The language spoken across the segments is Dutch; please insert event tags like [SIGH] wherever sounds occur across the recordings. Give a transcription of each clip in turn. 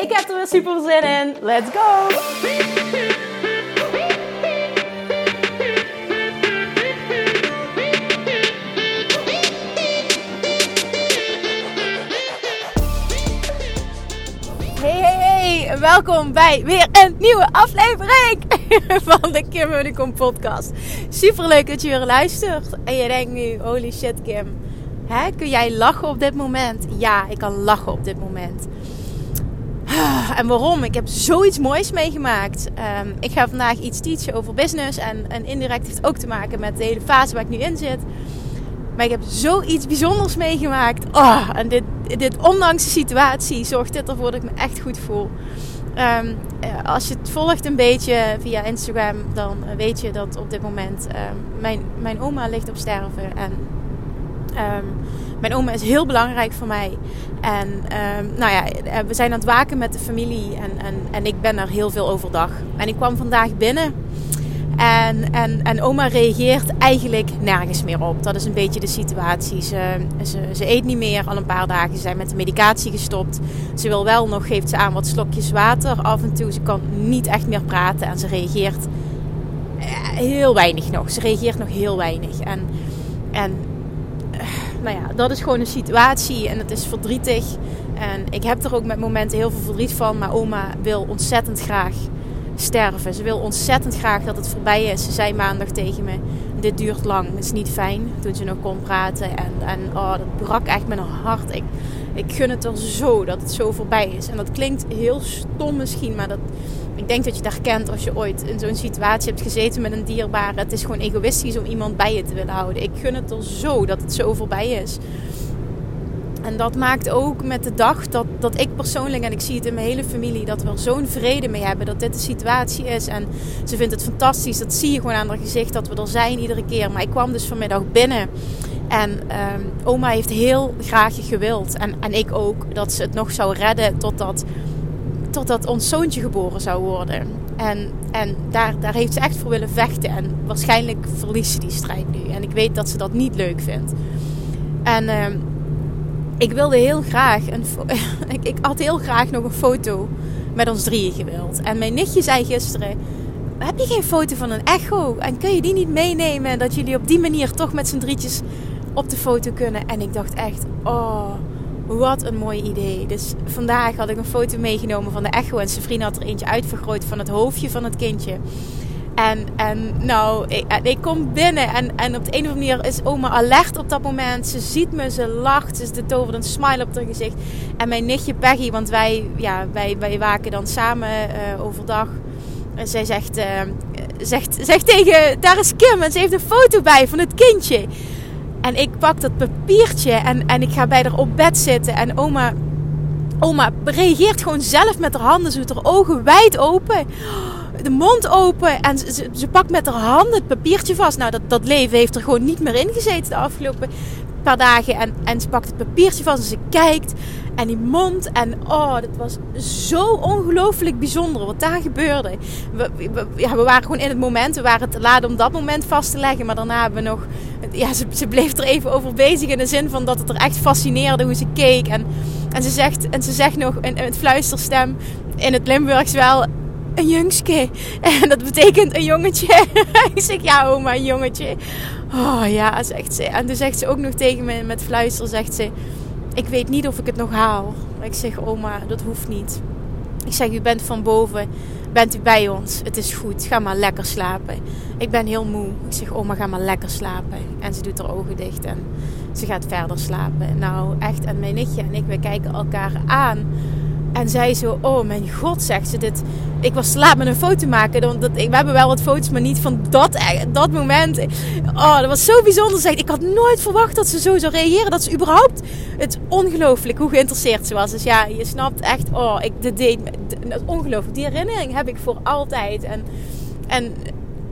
Ik heb er weer super zin in. Let's go! Hey, hey, hey! Welkom bij weer een nieuwe aflevering [LAUGHS] van de Kim Unicom podcast. Super leuk dat je weer luistert. En je denkt nu, holy shit Kim. Kun jij lachen op dit moment? Ja, ik kan lachen op dit moment. [SIGHS] En waarom? Ik heb zoiets moois meegemaakt. Ehm, ik ga vandaag iets teachen over business. En, en indirect heeft ook te maken met de hele fase waar ik nu in zit. Maar ik heb zoiets bijzonders meegemaakt. Oh, en dit, dit, ondanks de situatie, zorgt dit ervoor dat ik me echt goed voel. Um, als je het volgt een beetje via Instagram, dan weet je dat op dit moment um, mijn, mijn oma ligt op sterven. En mijn oma is heel belangrijk voor mij. En nou ja, we zijn aan het waken met de familie. En, en, en ik ben er heel veel overdag. En ik kwam vandaag binnen. En, en, en oma reageert eigenlijk nergens meer op. Dat is een beetje de situatie. Ze, ze, ze eet niet meer al een paar dagen. Ze zijn met de medicatie gestopt. Ze wil wel nog, geeft ze aan wat slokjes water af en toe. Ze kan niet echt meer praten en ze reageert heel weinig nog. Ze reageert nog heel weinig. En, en nou ja, dat is gewoon een situatie en het is verdrietig. En ik heb er ook met momenten heel veel verdriet van. Maar oma wil ontzettend graag sterven. Ze wil ontzettend graag dat het voorbij is. Ze zei maandag tegen me: Dit duurt lang, het is niet fijn. Toen ze nog kon praten. En, en oh, dat brak echt mijn hart. Ik, ik gun het er zo dat het zo voorbij is. En dat klinkt heel stom misschien, maar dat, denk dat je het herkent als je ooit in zo'n situatie hebt gezeten met een dierbare. Het is gewoon egoïstisch om iemand bij je te willen houden. Ik gun het er zo dat het zo voorbij is. En dat maakt ook met de dag dat, dat ik persoonlijk, en ik zie het in mijn hele familie, dat we er zo'n vrede mee hebben dat dit de situatie is. En ze vindt het fantastisch, dat zie je gewoon aan haar gezicht, dat we er zijn iedere keer. Maar ik kwam dus vanmiddag binnen en um, oma heeft heel graag gewild, en, en ik ook, dat ze het nog zou redden totdat, totdat ons zoontje geboren zou worden. En, en daar, daar heeft ze echt voor willen vechten. En waarschijnlijk verliest ze die strijd nu. En ik weet dat ze dat niet leuk vindt. En... Um, ik wilde heel graag een [LAUGHS] ik, ik had heel graag nog een foto met ons drieën gewild. En mijn nichtje zei gisteren: Heb je geen foto van een echo? En kun je die niet meenemen? Dat jullie op die manier toch met z'n drietjes op de foto kunnen. En ik dacht echt: Oh, wat een mooi idee. Dus vandaag had ik een foto meegenomen van de echo. En vriend had er eentje uitvergroot van het hoofdje van het kindje. En, en nou, ik, ik, kom binnen en, en op de een of andere manier is oma alert op dat moment. Ze ziet me, ze lacht, ze is tovert smile op haar gezicht. En mijn nichtje Peggy, want wij, ja, wij, wij waken dan samen uh, overdag. En zij zegt, uh, zegt, zegt tegen, daar is Kim en ze heeft een foto bij van het kindje. En ik pak dat papiertje en, en ik ga bij haar op bed zitten. En oma, oma reageert gewoon zelf met haar handen, zo haar ogen wijd open de mond open en ze, ze, pakt met haar handen het papiertje vast. Nou, dat, dat leven heeft er gewoon niet meer in gezeten de afgelopen paar dagen. En, en ze pakt het papiertje vast en ze kijkt. En die mond. En oh, dat was zo ongelooflijk bijzonder wat daar gebeurde. We, we, waren gewoon in het moment. We waren te laat om dat moment vast te leggen. Maar daarna hebben we nog. Ja, ze, ze bleef er even over bezig. In de zin van dat het er echt fascineerde hoe ze keek. En, en, ze, zegt, en ze zegt nog in, in het fluisterstem. In het Limburgs wel een jongske. [LAUGHS] En dat betekent een jongetje. [LAUGHS] ik zeg, ja oma, een jongetje. Oh ja, zegt ze. En toen zegt ze ook nog tegen me met fluister, zegt ze... Ik weet niet of ik het nog haal. Ik zeg, oma, dat hoeft niet. Ik zeg, u bent van boven. Bent u bij ons? Het is goed. Ga maar lekker slapen. Ik ben heel moe. Ik zeg, oma, ga maar lekker slapen. En ze doet haar ogen dicht en ze gaat verder slapen. Nou, echt. En mijn nichtje en ik, we kijken elkaar aan En zij zo, oh mijn god, zegt ze dit. Ik was laat met een foto maken. Want dat, we hebben wel wat foto's, maar niet van dat, dat moment. Oh, dat was zo bijzonder. Zegt, ik had nooit verwacht dat ze zo zou reageren. Dat ze überhaupt, het ongelooflijk hoe geïnteresseerd ze was. Dus ja, je snapt echt, oh, ik, dit deed, ongelooflijk. Die herinnering heb ik voor altijd. En, en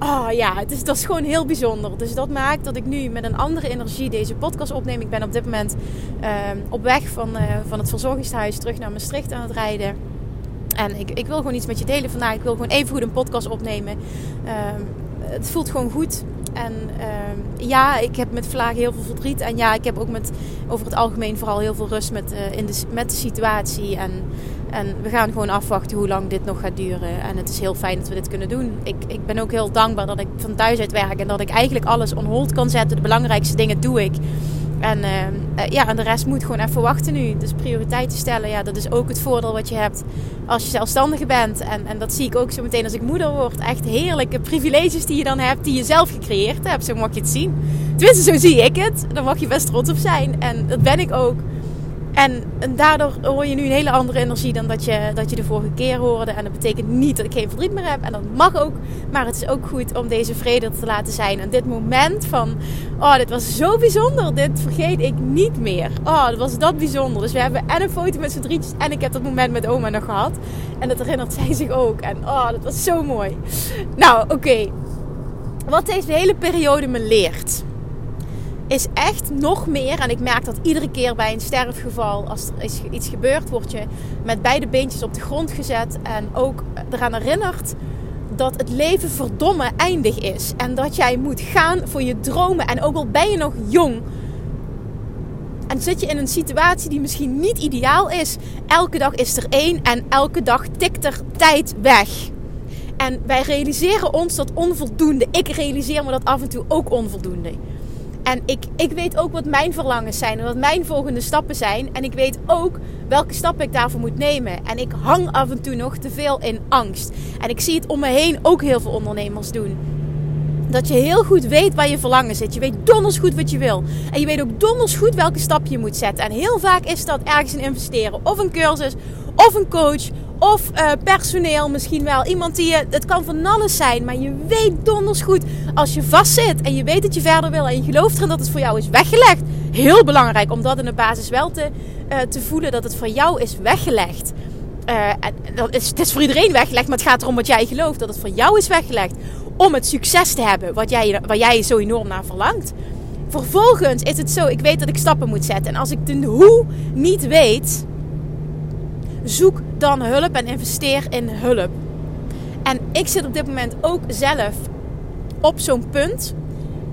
Oh ja, het is, dat is gewoon heel bijzonder. Dus dat maakt dat ik nu met een andere energie deze podcast opneem. Ik ben op dit moment ehm, op weg van, uh, van het verzorgingshuis terug naar Maastricht aan het rijden. En ik, ik wil gewoon iets met je delen vandaag. Ik wil gewoon even goed een podcast opnemen. Ehm, het voelt gewoon goed. En ehm, ja, ik heb met vlagen heel veel verdriet. En ja, ik heb ook met over het algemeen vooral heel veel rust met, uh, in de, met de situatie. En en we gaan gewoon afwachten hoe lang dit nog gaat duren. En het is heel fijn dat we dit kunnen doen. Ik, ik ben ook heel dankbaar dat ik van thuis uit werk en dat ik eigenlijk alles on hold kan zetten. De belangrijkste dingen doe ik. En, uh, ja, en de rest moet gewoon even wachten nu. Dus prioriteiten stellen, ja, dat is ook het voordeel wat je hebt als je zelfstandige bent. En, en dat zie ik ook zo meteen als ik moeder word. Echt heerlijke privileges die je dan hebt, die je zelf gecreëerd hebt. Zo mag je het zien. Tenminste, zo zie ik het. Daar mag je best trots op zijn. En dat ben ik ook. En, daardoor hoor je nu een hele andere energie dan dat je, dat je de vorige keer hoorde. En dat betekent niet dat ik geen verdriet meer heb. En dat mag ook. Maar het is ook goed om deze vrede te laten zijn. En dit moment van, oh, dit was zo bijzonder. Dit vergeet ik niet meer. Oh, was dat bijzonder. Dus we hebben en een foto met z'n drietjes. En ik heb dat moment met oma nog gehad. En dat herinnert zij zich ook. En oh, dat was zo mooi. Nou, oké. Wat deze hele periode me leert is echt nog meer. En ik merk dat iedere keer bij een sterfgeval, als er iets gebeurt, word je met beide beentjes op de grond gezet. En ook eraan herinnerd dat het leven verdomme eindig is. En dat jij moet gaan voor je dromen. En ook al ben je nog jong. En zit je in een situatie die misschien niet ideaal is. Elke dag is er één en elke dag tikt er tijd weg. En wij realiseren ons dat onvoldoende. Ik realiseer me dat af en toe ook onvoldoende. En ik, ik weet ook wat mijn verlangens zijn en wat mijn volgende stappen zijn. En ik weet ook welke stappen ik daarvoor moet nemen. En ik hang af en toe nog te veel in angst. En ik zie het om me heen ook heel veel ondernemers doen. Dat je heel goed weet waar je verlangen zit. Je weet donders goed wat je wil. En je weet ook donders goed welke stap je moet zetten. En heel vaak is dat ergens in investeren. Of een cursus, of een coach, of uh, personeel misschien wel. Iemand die je, het kan van alles zijn, maar je weet donders goed als je vastzit en je weet dat je verder wil en je gelooft erin dat het voor jou is weggelegd. Heel belangrijk om dat in de basis wel te, uh, te voelen dat het voor jou is weggelegd. Dat is, het is voor iedereen weggelegd, maar het gaat erom wat jij gelooft dat het voor jou is weggelegd. Om het succes te hebben wat jij, waar jij zo enorm naar verlangt. Vervolgens is het zo, ik weet dat ik stappen moet zetten. En als ik de hoe niet weet, zoek dan hulp en investeer in hulp. En ik zit op dit moment ook zelf op zo'n punt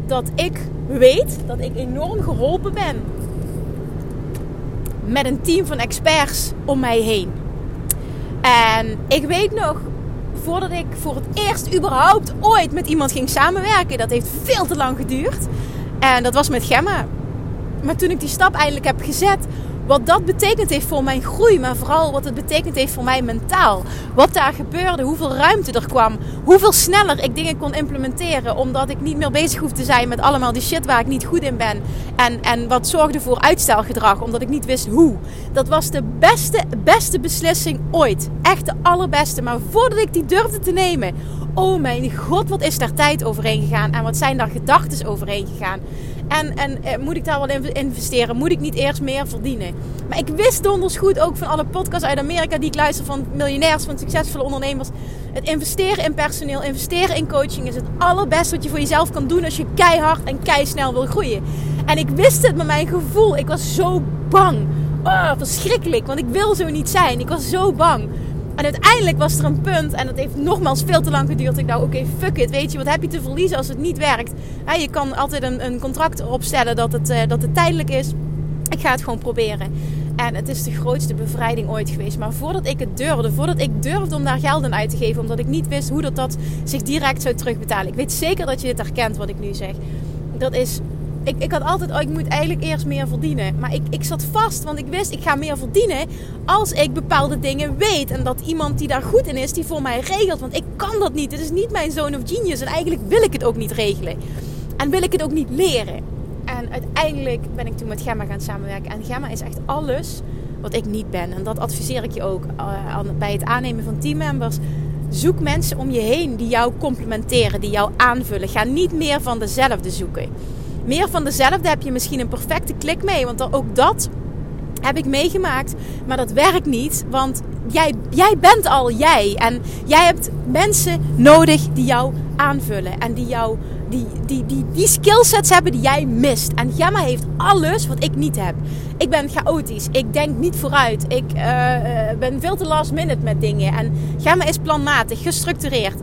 dat ik weet dat ik enorm geholpen ben met een team van experts om mij heen. En ik weet nog, voordat ik voor het eerst überhaupt ooit met iemand ging samenwerken, dat heeft veel te lang geduurd. En dat was met Gemma. Maar toen ik die stap eindelijk heb gezet, wat dat betekend heeft voor mijn groei, maar vooral wat het betekend heeft voor mij mentaal. Wat daar gebeurde, hoeveel ruimte er kwam, hoeveel sneller ik dingen kon implementeren, omdat ik niet meer bezig hoef te zijn met allemaal die shit waar ik niet goed in ben. En, en wat zorgde voor uitstelgedrag, omdat ik niet wist hoe. Dat was de beste, beste beslissing ooit. Echt de allerbeste. Maar voordat ik die durfde te nemen, oh mijn god, wat is daar tijd overheen gegaan en wat zijn daar gedachten overheen gegaan. En, en eh, moet ik daar wel in investeren? Moet ik niet eerst meer verdienen? Maar ik wist donders goed ook van alle podcasts uit Amerika die ik luister van miljonairs, van succesvolle ondernemers. Het investeren in personeel, investeren in coaching is het allerbeste wat je voor jezelf kan doen als je keihard en keisnel wil groeien. En ik wist het met mijn gevoel. Ik was zo bang. Oh, verschrikkelijk. Want ik wil zo niet zijn. Ik was zo bang. En uiteindelijk was er een punt, en dat heeft nogmaals veel te lang geduurd. Ik dacht, oké, fuck it. Weet je, wat heb je te verliezen als het niet werkt? je kan altijd een, een contract opstellen dat het, uh, dat het tijdelijk is. Ik ga het gewoon proberen. En het is de grootste bevrijding ooit geweest. Maar voordat ik het durfde, voordat ik durfde om daar geld aan uit te geven, omdat ik niet wist hoe dat, dat zich direct zou terugbetalen. Ik weet zeker dat je dit herkent wat ik nu zeg. Dat is ik, ik had altijd, oh, ik moet eigenlijk eerst meer verdienen. Maar ik, ik zat vast, want ik wist, ik ga meer verdienen als ik bepaalde dingen weet. En dat iemand die daar goed in is, die voor mij regelt. Want ik kan dat niet. Het is niet mijn zone of genius. En eigenlijk wil ik het ook niet regelen. En wil ik het ook niet leren. En uiteindelijk ben ik toen met Gemma gaan samenwerken. En Gemma is echt alles wat ik niet ben. En dat adviseer ik je ook uh, bij het aannemen van teammembers. Zoek mensen om je heen die jou complementeren, die jou aanvullen. Ga niet meer van dezelfde zoeken. Meer van dezelfde heb je misschien een perfecte klik mee, want ook dat heb ik meegemaakt. Maar dat werkt niet, want jij, jij bent al jij. En jij hebt mensen nodig die jou aanvullen en die jou die, die, die, skillsets hebben die jij mist. En Gemma heeft alles wat ik niet heb. Ik ben chaotisch. Ik denk niet vooruit. Ik uh, ben veel te last minute met dingen. En Gemma is planmatig, gestructureerd.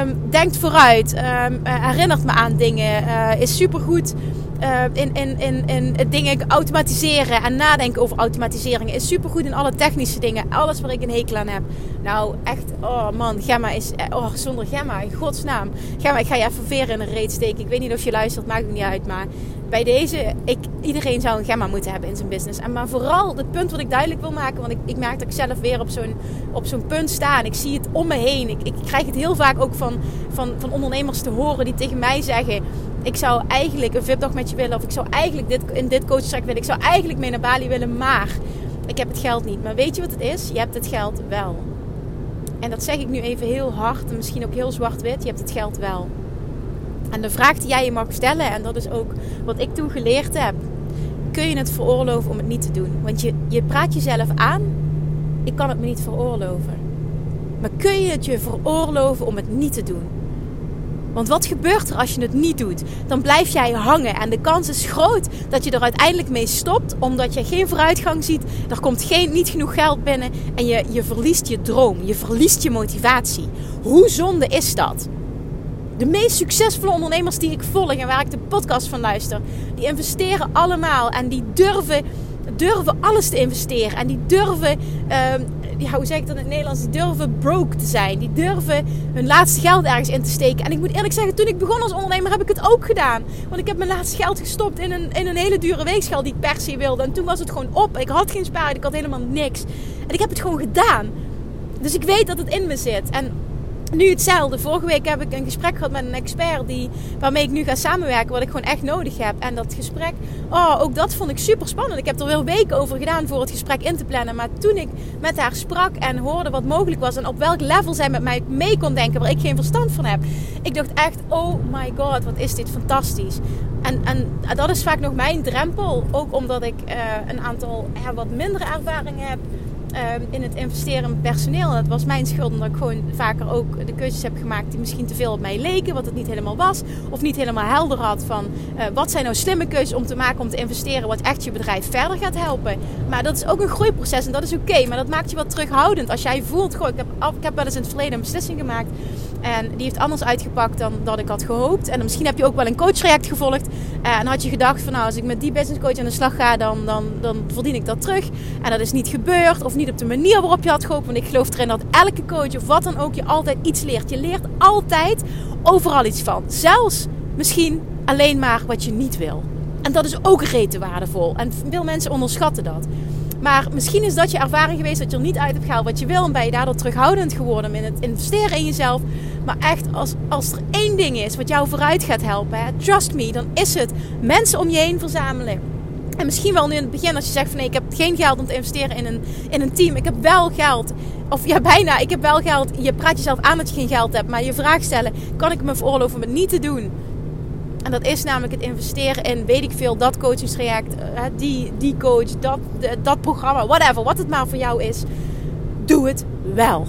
Um, denkt vooruit. Um, herinnert me aan dingen. Is supergoed uh, in, in, in, in dingen automatiseren en nadenken over automatisering. Is supergoed in alle technische dingen. Alles waar ik een hekel aan heb. Nou, echt, oh man, Gemma is, oh, zonder Gemma, in godsnaam. Gemma, ik ga je even veren in de reet steken. Ik weet niet of je luistert, maakt het niet uit. Maar bij deze, ik, iedereen zou een Gemma moeten hebben in zijn business. En maar vooral het punt wat ik duidelijk wil maken, want ik, ik merk dat ik zelf weer op zo'n, op zo'n punt sta. En ik zie het om me heen. Ik, ik krijg het heel vaak ook van, van, van ondernemers te horen die tegen mij zeggen ik zou eigenlijk een VIP-dag met je willen. Of ik zou eigenlijk dit, in dit coachtrack willen. Ik zou eigenlijk mee naar Bali willen. Maar ik heb het geld niet. Maar weet je wat het is? Je hebt het geld wel. En dat zeg ik nu even heel hard. En misschien ook heel zwart-wit. Je hebt het geld wel. En de vraag die jij je mag stellen. En dat is ook wat ik toen geleerd heb. Kun je het veroorloven om het niet te doen? Want je, je praat jezelf aan. Ik kan het me niet veroorloven. Maar kun je het je veroorloven om het niet te doen? Want wat gebeurt er als je het niet doet? Dan blijf jij hangen en de kans is groot dat je er uiteindelijk mee stopt omdat je geen vooruitgang ziet. Er komt geen, niet genoeg geld binnen en je, je verliest je droom, je verliest je motivatie. Hoe zonde is dat? De meest succesvolle ondernemers die ik volg en waar ik de podcast van luister, die investeren allemaal en die durven, durven alles te investeren en die durven uh, ja, hoe zeg ik dat in het Nederlands? Die durven broke te zijn. Die durven hun laatste geld ergens in te steken. En ik moet eerlijk zeggen, toen ik begon als ondernemer heb ik het ook gedaan. Want ik heb mijn laatste geld gestopt in een, in een hele dure weegschaal die ik per se wilde. En toen was het gewoon op. Ik had geen spaar, ik had helemaal niks. En ik heb het gewoon gedaan. Dus ik weet dat het in me zit. En nu hetzelfde. Vorige week heb ik een gesprek gehad met een expert die, waarmee ik nu ga samenwerken, wat ik gewoon echt nodig heb. En dat gesprek, oh, ook dat vond ik super spannend. Ik heb er wel weken over gedaan voor het gesprek in te plannen. Maar toen ik met haar sprak en hoorde wat mogelijk was en op welk level zij met mij mee kon denken, waar ik geen verstand van heb, ik dacht echt, oh my god, wat is dit fantastisch. En, en dat is vaak nog mijn drempel. Ook omdat ik uh, een aantal wat mindere ervaringen heb in het investeren in personeel. dat was mijn schuld omdat ik gewoon vaker ook de keuzes heb gemaakt die misschien te veel op mij leken, wat het niet helemaal was. Of niet helemaal helder had van uh, wat zijn nou slimme keuzes om te maken om te investeren wat echt je bedrijf verder gaat helpen. Maar dat is ook een groeiproces en dat is oké. maar dat maakt je wat terughoudend. Als jij voelt, goh, ik heb, ik heb wel eens in het verleden een beslissing gemaakt en die heeft anders uitgepakt dan dat ik had gehoopt. En misschien heb je ook wel een coachtraject gevolgd. Eh, en had je gedacht van nou, als ik met die business coach aan de slag ga, dan, dan, dan verdien ik dat terug. En dat is niet gebeurd. Of niet op de manier waarop je had gehoopt. Want ik geloof erin dat elke coach of wat dan ook je altijd iets leert. Je leert altijd overal iets van. Zelfs misschien alleen maar wat je niet wil. En dat is ook rete waardevol. En veel mensen onderschatten dat. Maar misschien is dat je ervaring geweest dat je er niet uit hebt gehaald wat je wil. En ben je daardoor terughoudend geworden in het investeren in jezelf. Maar echt, als, als er één ding is wat jou vooruit gaat helpen, trust me, dan is het mensen om je heen verzamelen. En misschien wel nu in het begin als je zegt van nee, ik heb geen geld om te investeren in een, in een team. Ik heb wel geld. Of ja, bijna. Ik heb wel geld. Je praat jezelf aan dat je geen geld hebt. Maar je vraag stellen, kan ik me veroorloven om het niet te doen? En dat is namelijk het investeren in, weet ik veel, dat coachingstraject, eh, die, die coach, dat, dat programma, whatever, wat het maar voor jou is. Doe het wel.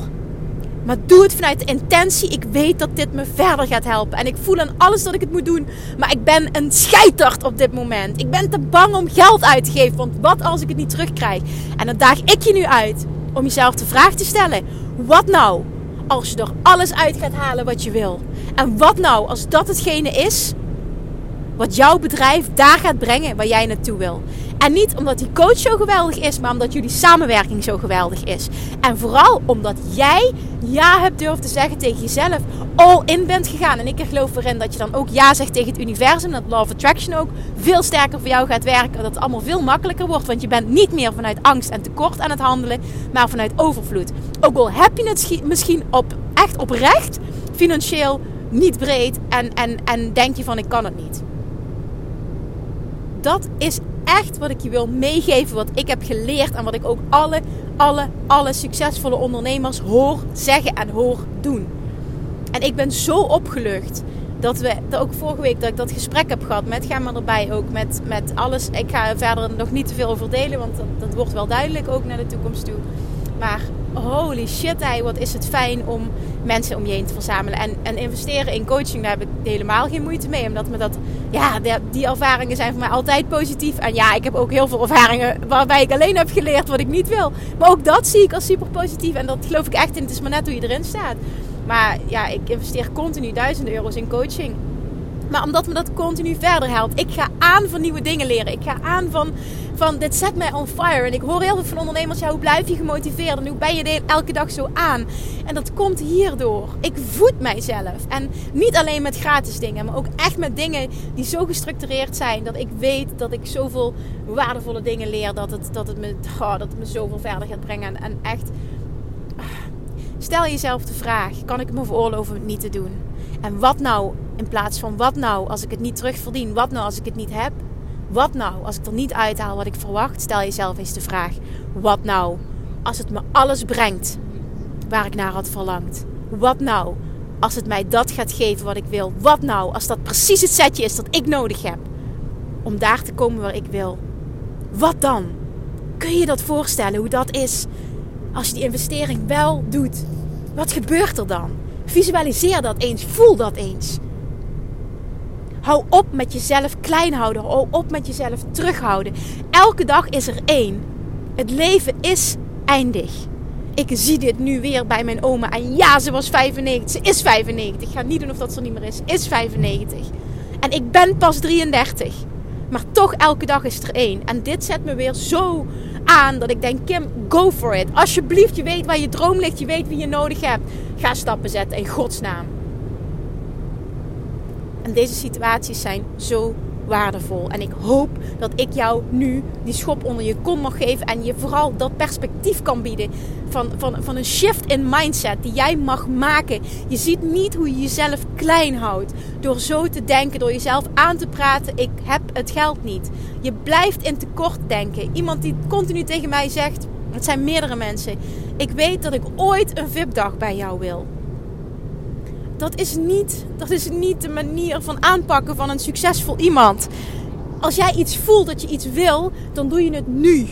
Maar doe het vanuit de intentie. Ik weet dat dit me verder gaat helpen. En ik voel aan alles dat ik het moet doen. Maar ik ben een scheiterd op dit moment. Ik ben te bang om geld uit te geven. Want wat als ik het niet terugkrijg? En dan daag ik je nu uit om jezelf de vraag te stellen: wat nou als je er alles uit gaat halen wat je wil? En wat nou als dat hetgene is wat jouw bedrijf daar gaat brengen waar jij naartoe wil. En niet omdat die coach zo geweldig is, maar omdat jullie samenwerking zo geweldig is. En vooral omdat jij ja hebt durven te zeggen tegen jezelf, all in bent gegaan. En ik geloof erin dat je dan ook ja zegt tegen het universum. Dat Law of Attraction ook veel sterker voor jou gaat werken. Dat het allemaal veel makkelijker wordt. Want je bent niet meer vanuit angst en tekort aan het handelen, maar vanuit overvloed. Ook al heb je het misschien op, echt oprecht, financieel niet breed. En, en, en denk je van ik kan het niet dat is echt wat ik je wil meegeven, wat ik heb geleerd en wat ik ook alle, alle, alle succesvolle ondernemers hoor zeggen en hoor doen. En ik ben zo opgelucht dat we, dat ook vorige week dat ik dat gesprek heb gehad met Gemma erbij ook, met, met alles. Ik ga verder nog niet te veel over delen, want dat, dat wordt wel duidelijk ook naar de toekomst toe. Maar holy shit, hey, wat is het fijn om mensen om je heen te verzamelen. En, en investeren in coaching, daar heb ik helemaal geen moeite mee. Omdat me dat, ja, die ervaringen zijn voor mij altijd positief. En ja, ik heb ook heel veel ervaringen waarbij ik alleen heb geleerd wat ik niet wil. Maar ook dat zie ik als super positief. En dat geloof ik echt in. Het is maar net hoe je erin staat. Maar ja, ik investeer continu duizenden euro's in coaching. Maar omdat me dat continu verder helpt. Ik ga aan van nieuwe dingen leren. Ik ga aan van, van dit zet mij on fire. En ik hoor heel veel van ondernemers, ja, hoe blijf je gemotiveerd? En hoe ben je elke dag zo aan? En dat komt hierdoor. Ik voed mijzelf. En niet alleen met gratis dingen, maar ook echt met dingen die zo gestructureerd zijn. Dat ik weet dat ik zoveel waardevolle dingen leer. Dat het, dat het, me, oh, dat het me zoveel verder gaat brengen. En, en echt, stel jezelf de vraag, kan ik me veroorloven het niet te doen? En wat nou in plaats van wat nou als ik het niet terugverdien? Wat nou als ik het niet heb? Wat nou als ik er niet uithaal wat ik verwacht? Stel jezelf eens de vraag: wat nou als het me alles brengt waar ik naar had verlangd? Wat nou als het mij dat gaat geven wat ik wil? Wat nou als dat precies het setje is dat ik nodig heb om daar te komen waar ik wil? Wat dan? Kun je dat voorstellen hoe dat is als je die investering wel doet? Wat gebeurt er dan? Visualiseer dat eens, voel dat eens. Hou op met jezelf klein houden. Hou op met jezelf terughouden. Elke dag is er één. Het leven is eindig. Ik zie dit nu weer bij mijn oma. En ja, ze was 95. Ze is 95. Ik ga niet doen of dat ze niet meer is. Is 95. En ik ben pas 33. Maar toch, elke dag is er één. En dit zet me weer zo aan dat ik denk: Kim, go for it. Alsjeblieft, je weet waar je droom ligt. Je weet wie je nodig hebt. Ga stappen zetten in godsnaam. En deze situaties zijn zo waardevol. En ik hoop dat ik jou nu die schop onder je kont mag geven. En je vooral dat perspectief kan bieden. Van, van, van een shift in mindset die jij mag maken. Je ziet niet hoe je jezelf klein houdt. Door zo te denken, door jezelf aan te praten. Ik heb het geld niet. Je blijft in tekort denken. Iemand die continu tegen mij zegt. Het zijn meerdere mensen. Ik weet dat ik ooit een VIP-dag bij jou wil dat is, niet, dat is niet de manier van aanpakken van een succesvol iemand. Als jij iets voelt dat je iets wil, dan doe je het nu.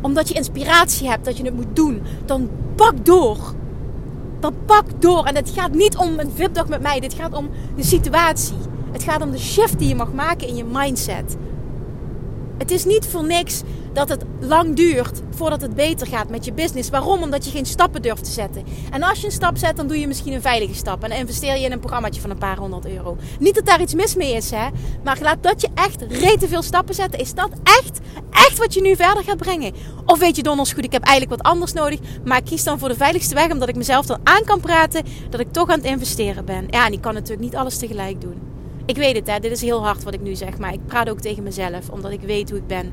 Omdat je inspiratie hebt dat je het moet doen. Dan pak door. Dan pak door. En het gaat niet om een VIP-dag met mij. Dit gaat om de situatie. Het gaat om de shift die je mag maken in je mindset. Het is niet voor niks dat het lang duurt voordat het beter gaat met je business. Waarom? Omdat je geen stappen durft te zetten. En als je een stap zet, dan doe je misschien een veilige stap. En dan investeer je in een programmaatje van een paar honderd euro. Niet dat daar iets mis mee is, hè. Maar laat dat je echt rete veel stappen zetten. Is dat echt, echt wat je nu verder gaat brengen? Of weet je donders goed, ik heb eigenlijk wat anders nodig. Maar ik kies dan voor de veiligste weg, omdat ik mezelf dan aan kan praten dat ik toch aan het investeren ben. Ja, en ik kan natuurlijk niet alles tegelijk doen. Ik weet het, hè. Dit is heel hard wat ik nu zeg. Maar ik praat ook tegen mezelf, omdat ik weet hoe ik ben.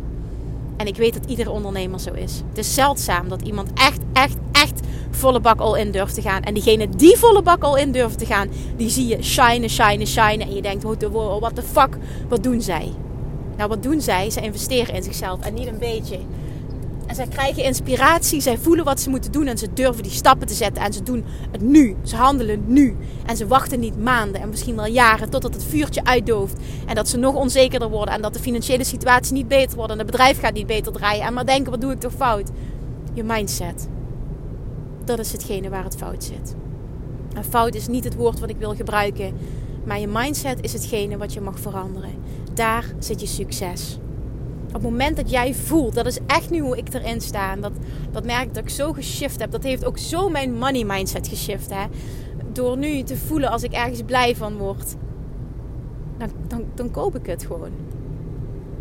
En ik weet dat iedere ondernemer zo is. Het is zeldzaam dat iemand echt, echt, echt volle bak al in durft te gaan. En diegene die volle bak al in durft te gaan, die zie je shinen, shinen, shinen. En je denkt, what the fuck, wat doen zij? Nou, wat doen zij? Ze investeren in zichzelf en niet een beetje. En zij krijgen inspiratie, zij voelen wat ze moeten doen en ze durven die stappen te zetten. En ze doen het nu. Ze handelen nu. En ze wachten niet maanden en misschien wel jaren totdat het vuurtje uitdooft. En dat ze nog onzekerder worden en dat de financiële situatie niet beter wordt en het bedrijf gaat niet beter draaien. En maar denken, wat doe ik toch fout? Je mindset. Dat is hetgene waar het fout zit. En fout is niet het woord wat ik wil gebruiken. Maar je mindset is hetgene wat je mag veranderen. Daar zit je succes. Op het moment dat jij voelt, dat is echt nu hoe ik erin sta. En dat, dat merk ik dat ik zo geshift heb. Dat heeft ook zo mijn money mindset geshift. Hè? Door nu te voelen als ik ergens blij van word. Dan, dan, dan koop ik het gewoon.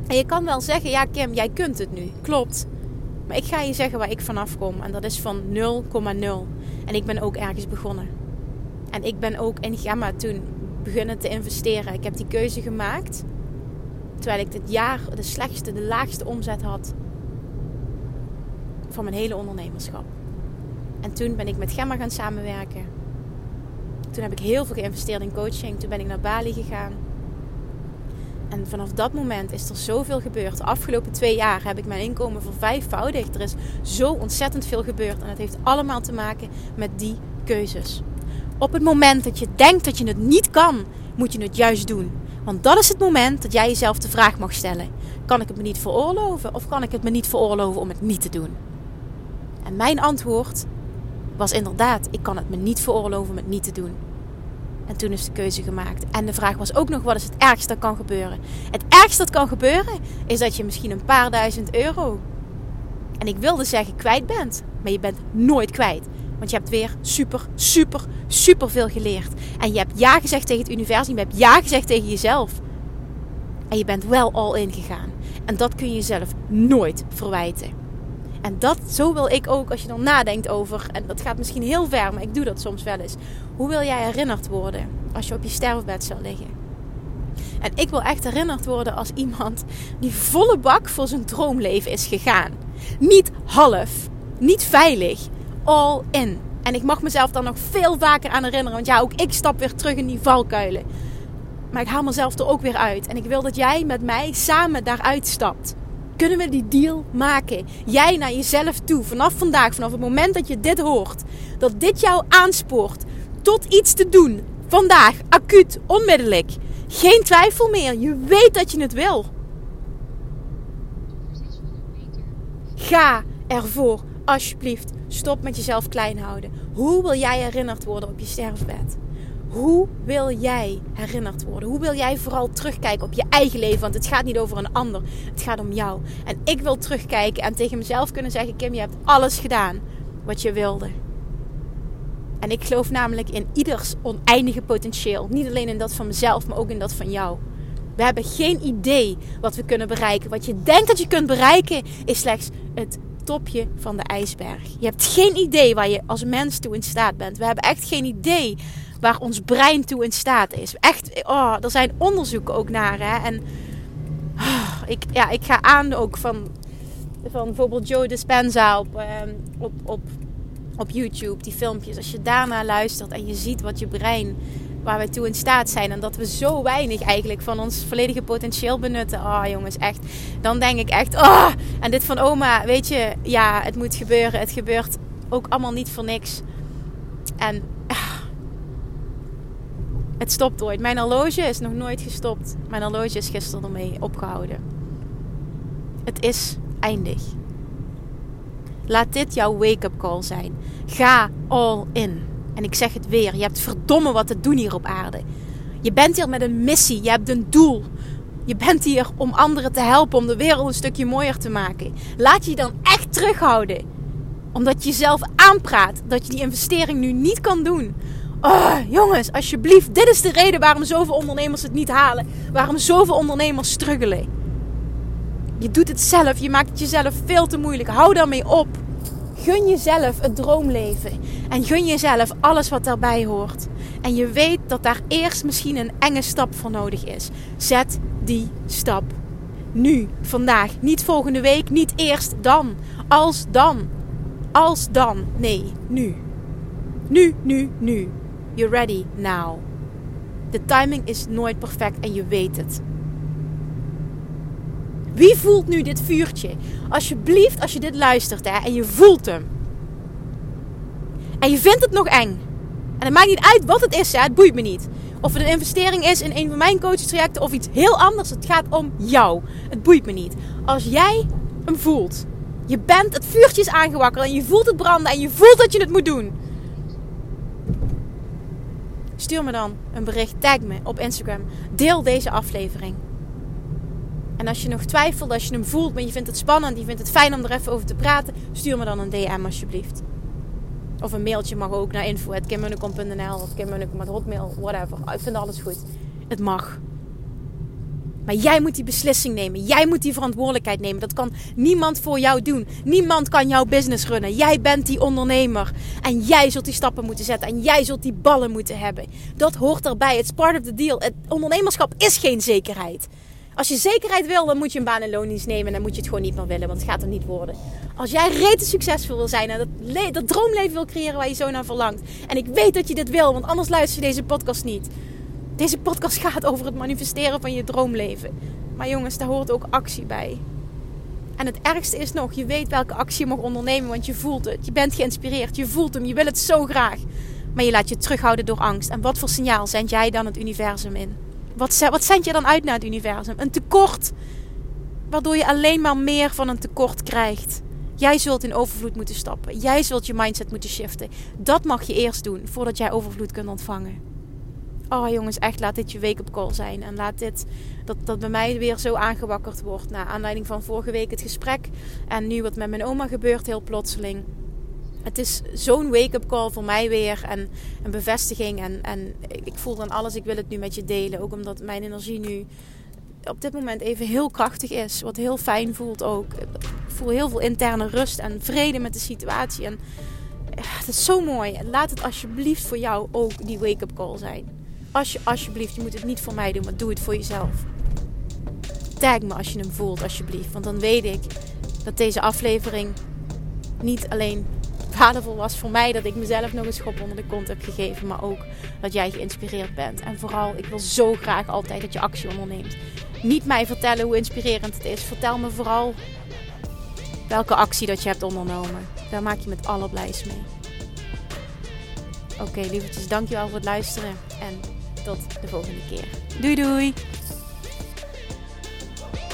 En je kan wel zeggen, ja Kim, jij kunt het nu. Klopt. Maar ik ga je zeggen waar ik vanaf kom. En dat is van 0,0. En ik ben ook ergens begonnen. En ik ben ook in Gamma toen beginnen te investeren. Ik heb die keuze gemaakt. Terwijl ik dit jaar de slechtste, de laagste omzet had van mijn hele ondernemerschap. En toen ben ik met Gemma gaan samenwerken. Toen heb ik heel veel geïnvesteerd in coaching. Toen ben ik naar Bali gegaan. En vanaf dat moment is er zoveel gebeurd. De afgelopen twee jaar heb ik mijn inkomen vervijfvoudigd. Er is zo ontzettend veel gebeurd. En het heeft allemaal te maken met die keuzes. Op het moment dat je denkt dat je het niet kan, moet je het juist doen. Want dat is het moment dat jij jezelf de vraag mag stellen: kan ik het me niet veroorloven of kan ik het me niet veroorloven om het niet te doen? En mijn antwoord was inderdaad: ik kan het me niet veroorloven om het niet te doen. En toen is de keuze gemaakt. En de vraag was ook nog: wat is het ergste dat kan gebeuren? Het ergste dat kan gebeuren is dat je misschien een paar duizend euro. En ik wilde zeggen kwijt bent, maar je bent nooit kwijt. Want je hebt weer super, super, super veel geleerd. En je hebt ja gezegd tegen het universum. Je hebt ja gezegd tegen jezelf. En je bent wel all in gegaan. En dat kun je jezelf nooit verwijten. En dat, zo wil ik ook, als je dan nadenkt over, en dat gaat misschien heel ver, maar ik doe dat soms wel eens. Hoe wil jij herinnerd worden als je op je sterfbed zou liggen? En ik wil echt herinnerd worden als iemand die volle bak voor zijn droomleven is gegaan. Niet half, niet veilig, all in. En ik mag mezelf dan nog veel vaker aan herinneren. Want ja, ook ik stap weer terug in die valkuilen. Maar ik haal mezelf er ook weer uit. En ik wil dat jij met mij samen daaruit stapt. Kunnen we die deal maken? Jij naar jezelf toe. Vanaf vandaag, vanaf het moment dat je dit hoort. Dat dit jou aanspoort tot iets te doen. Vandaag, acuut, onmiddellijk. Geen twijfel meer. Je weet dat je het wil. Ga ervoor, alsjeblieft. Stop met jezelf klein houden. Hoe wil jij herinnerd worden op je sterfbed? Hoe wil jij herinnerd worden? Hoe wil jij vooral terugkijken op je eigen leven? Want het gaat niet over een ander. Het gaat om jou. En ik wil terugkijken en tegen mezelf kunnen zeggen: Kim, je hebt alles gedaan wat je wilde. En ik geloof namelijk in ieders oneindige potentieel. Niet alleen in dat van mezelf, maar ook in dat van jou. We hebben geen idee wat we kunnen bereiken. Wat je denkt dat je kunt bereiken, is slechts het topje van de ijsberg. Je hebt geen idee waar je als mens toe in staat bent. We hebben echt geen idee waar ons brein toe in staat is. Echt, oh, er zijn onderzoeken ook naar. Hè? En oh, ik, ja, ik ga aan ook van, van bijvoorbeeld Joe Dispenza op, ehm, op, op, op YouTube, die filmpjes. Als je daarna luistert en je ziet wat je brein waar we toe in staat zijn. En dat we zo weinig eigenlijk van ons volledige potentieel benutten. Oh jongens, echt. Dan denk ik echt, oh. En dit van oma, weet je, ja, het moet gebeuren. Het gebeurt ook allemaal niet voor niks. En ah, het stopt ooit. Mijn horloge is nog nooit gestopt. Mijn horloge is gisteren ermee opgehouden. Het is eindig. Laat dit jouw wake-up call zijn. Ga all in. En ik zeg het weer, je hebt verdomme wat te doen hier op aarde. Je bent hier met een missie, je hebt een doel. Je bent hier om anderen te helpen, om de wereld een stukje mooier te maken. Laat je dan echt terughouden. Omdat je jezelf aanpraat dat je die investering nu niet kan doen. Oh, jongens, alsjeblieft, dit is de reden waarom zoveel ondernemers het niet halen. Waarom zoveel ondernemers struggelen. Je doet het zelf, je maakt het jezelf veel te moeilijk. Hou daarmee op. Gun jezelf het droomleven. En gun jezelf alles wat daarbij hoort. En je weet dat daar eerst misschien een enge stap voor nodig is. Zet die stap. Nu, vandaag. Niet volgende week, niet eerst dan. Als dan. Als dan. Nee, nu. Nu, nu, nu. You're ready now. De timing is nooit perfect en je weet het. Wie voelt nu dit vuurtje? Alsjeblieft, als je dit luistert hè, en je voelt hem. En je vindt het nog eng. En het maakt niet uit wat het is, hè, het boeit me niet. Of het een investering is in een van mijn coachtrajecten of iets heel anders. Het gaat om jou. Het boeit me niet. Als jij hem voelt. Je bent, het vuurtje is aangewakkerd en je voelt het branden en je voelt dat je het moet doen. Stuur me dan een bericht, tag me op Instagram. Deel deze aflevering. En als je nog twijfelt, als je hem voelt, maar je vindt het spannend, je vindt het fijn om er even over te praten, stuur me dan een DM alsjeblieft. Of een mailtje mag ook naar info.kimmunnekom.nl of kimmunnekom.hotmail, whatever. Ik vind alles goed. Het mag. Maar jij moet die beslissing nemen. Jij moet die verantwoordelijkheid nemen. Dat kan niemand voor jou doen. Niemand kan jouw business runnen. Jij bent die ondernemer. En jij zult die stappen moeten zetten. En jij zult die ballen moeten hebben. Dat hoort erbij. It's part of the deal. Het ondernemerschap is geen zekerheid. Als je zekerheid wil, dan moet je een baan en loondienst nemen. En dan moet je het gewoon niet meer willen, want het gaat er niet worden. Als jij rete succesvol wil zijn en dat, dat droomleven wil creëren waar je zo naar verlangt. En ik weet dat je dit wil, want anders luister je deze podcast niet Deze podcast [LAUGHS] gaat over het manifesteren van je droomleven. Maar jongens, daar hoort ook actie bij. En het ergste is nog, je weet welke actie je mag ondernemen, want je voelt het. Je bent geïnspireerd, je voelt hem, je wil het zo graag. Maar je laat je terughouden door angst. En wat voor signaal zend jij dan het universum in? Wat, wat zend je dan uit naar het universum? Een tekort. Waardoor je alleen maar meer van een tekort krijgt. Jij zult in overvloed moeten stappen. Jij zult je mindset moeten shiften. Dat mag je eerst doen voordat jij overvloed kunt ontvangen. Oh jongens, echt laat dit je wake-up call zijn. En laat dit, dat, dat bij mij weer zo aangewakkerd wordt. Naar aanleiding van vorige week het gesprek. En nu wat met mijn oma gebeurt, heel plotseling. Het is zo'n wake-up call voor mij weer. En een bevestiging. En, en ik voel dan alles, ik wil het nu met je delen. Ook omdat mijn energie nu op dit moment even heel krachtig is. Wat heel fijn voelt ook. Ik voel heel veel interne rust en vrede met de situatie. En het is zo mooi. Laat het alsjeblieft voor jou ook die wake-up call zijn. Als je, alsjeblieft, je moet het niet voor mij doen, maar doe het voor jezelf. Tag me als je hem voelt, alsjeblieft. Want dan weet ik dat deze aflevering niet alleen waardevol was voor mij, dat ik mezelf nog een schop onder de kont heb gegeven, maar ook dat jij geïnspireerd bent. En vooral, ik wil zo graag altijd dat je actie onderneemt. Niet mij vertellen hoe inspirerend het is. Vertel me vooral welke actie dat je hebt ondernomen. Daar maak je met allerblijst mee. Oké, okay, lievertjes, dankjewel voor het luisteren. En tot de volgende keer. Doei doei!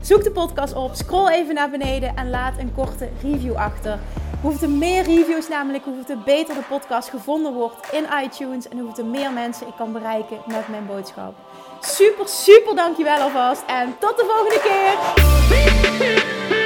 zoek de podcast op, scroll even naar beneden en laat een korte review achter. Hoeveel er meer reviews namelijk, hoeveel er beter de podcast gevonden wordt in iTunes. En hoeveel er meer mensen ik kan bereiken met mijn boodschap. Super, super dankjewel alvast. En tot de volgende keer.